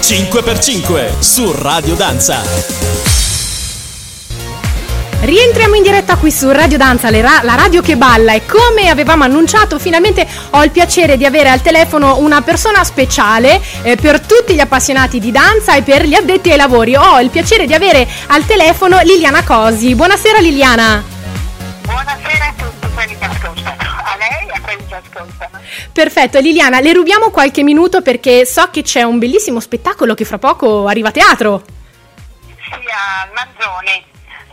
5x5 su Radio Danza. Rientriamo in diretta qui su Radio Danza, ra- la radio che balla e come avevamo annunciato finalmente ho il piacere di avere al telefono una persona speciale eh, per tutti gli appassionati di danza e per gli addetti ai lavori. Ho il piacere di avere al telefono Liliana Cosi. Buonasera Liliana. Buonasera ascoltano. Perfetto, Liliana, le rubiamo qualche minuto perché so che c'è un bellissimo spettacolo che fra poco arriva a teatro. Sì, a Manzoni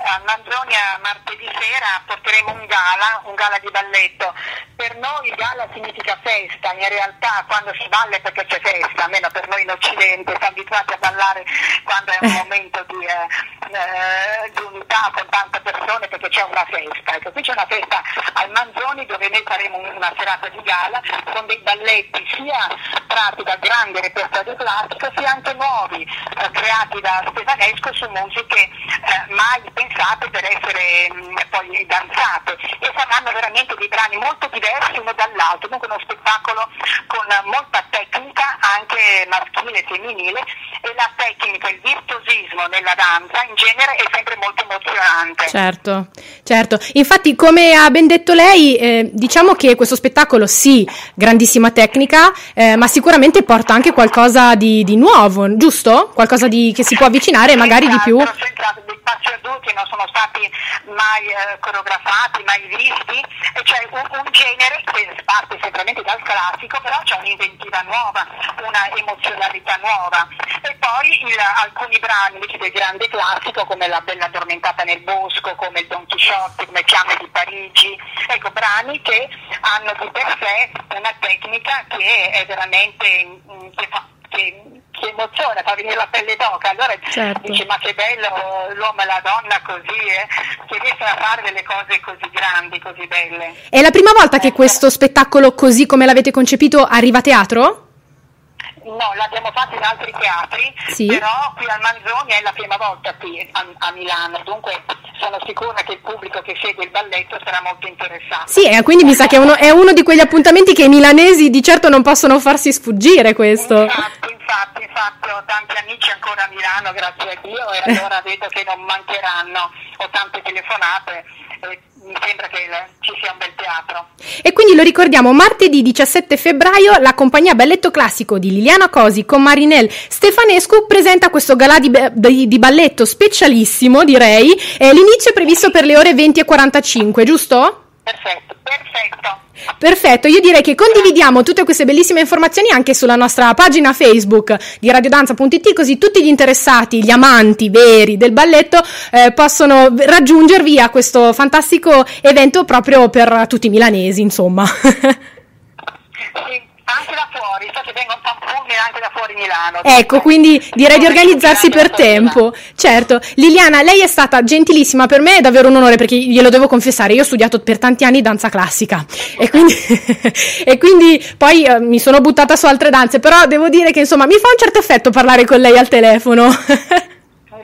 a Manzonia martedì sera porteremo un gala, un gala di balletto. Per noi gala significa festa, in realtà quando si balla è perché c'è festa, almeno per noi in Occidente, siamo abituati a ballare quando è un momento di, eh, eh, di unità con tante persone perché c'è una festa. Ecco, qui c'è una festa al Manzoni dove noi faremo una serata di gala con dei balletti sia tratti dal grande repertorio classico sia anche nuovi, eh, creati da Stefanesco su musiche eh, mai pensate pensate per essere mh, mm, poi danzate e saranno veramente dei brani molto diversi uno dall'altro, dunque uno spettacolo con molta tecnica anche maschile e femminile e la tecnica, il virtuosismo nella danza in genere è sempre molto emozionante. Certo, certo. Infatti come ha ben detto lei, eh, diciamo che questo spettacolo sì, grandissima tecnica, eh, ma sicuramente porta anche qualcosa di, di nuovo, giusto? Qualcosa di, che si può avvicinare magari di più. Senz'altro, dei passi adulti non sono stati mai eh, coreografati, mai visti, e c'è un, un, genere che parte semplicemente dal classico, però c'è un'inventiva nuova, una emozionalità nuova. E poi il, alcuni brani invece del grande classico, come La Bella Addormentata nel Bosco, come il Don Chisciotte, come Fiamme di Parigi, ecco, brani che hanno di per sé una tecnica che è veramente che fa, che che emoziona, fa venire la pelle d'oca. Allora certo. dice ma che bello l'uomo e la donna così, eh, che riescono a fare delle cose così grandi, così belle. È la prima volta che questo spettacolo così come l'avete concepito arriva a teatro? No, l'abbiamo fatto in altri teatri, sì. però qui al Manzoni è la prima volta qui a, a, Milano, dunque sono sicura che il pubblico che segue il balletto sarà molto interessato. Sì, e quindi mi sa che è uno, è uno, di quegli appuntamenti che i milanesi di certo non possono farsi sfuggire questo. Infatti, ho tanti amici ancora a Milano, grazie a Dio, e allora vedo che non mancheranno, ho tante telefonate. Mi sembra che ci sia un bel teatro. E quindi lo ricordiamo, martedì 17 febbraio la compagnia Balletto Classico di Liliana Cosi con Marinel Stefanescu presenta questo galà di, di, di balletto specialissimo, direi. Eh, l'inizio è previsto per le ore 20 e 45, giusto? Perfetto, perfetto. Perfetto, io direi che condividiamo tutte queste bellissime informazioni anche sulla nostra pagina Facebook di radiodanza.it così tutti gli interessati, gli amanti veri del balletto eh, possono raggiungervi a questo fantastico evento proprio per tutti i milanesi, insomma. Sì, anche da fuori, so che vengono da fuori Milano. Ecco, quindi direi di organizzarsi per tempo. Certo, Liliana, lei è stata gentilissima per me, è davvero un onore perché glielo devo confessare, io ho studiato per tanti anni danza classica e quindi, e quindi poi eh, mi sono buttata su altre danze, però devo dire che insomma mi fa un certo effetto parlare con lei al telefono.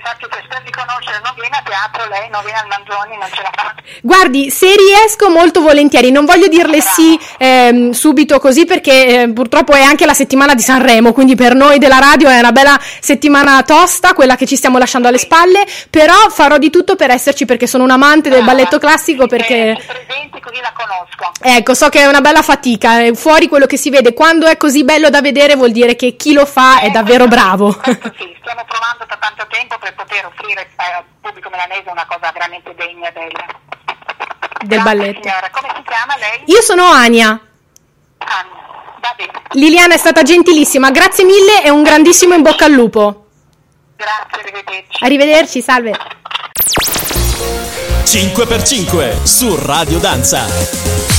infatti per di conoscere non viene a teatro, lei non viene al Manzoni, non ce la fa. Guardi, se riesco molto volentieri, non voglio dirle Bravo. sì ehm, subito così perché eh, purtroppo è anche la settimana di Sanremo, quindi per noi della radio è una bella settimana tosta, quella che ci stiamo lasciando alle spalle, però farò di tutto per esserci perché sono un amante Brava. del balletto classico perché... Eh, presenti così la conosco. Ecco, so che è una bella fatica, fuori quello che si vede, quando è così bello da vedere vuol dire che chi lo fa è davvero bravo. Sì, stiamo provando tempo per poter offrire al pubblico milanese una cosa veramente degna del, del balletto. Signora. Come si chiama lei? Io sono Ania. Ania. Va bene. Liliana è stata gentilissima, grazie mille e un grandissimo in bocca al lupo. Grazie, arrivederci. Arrivederci, salve. 5x5 su Radio Danza.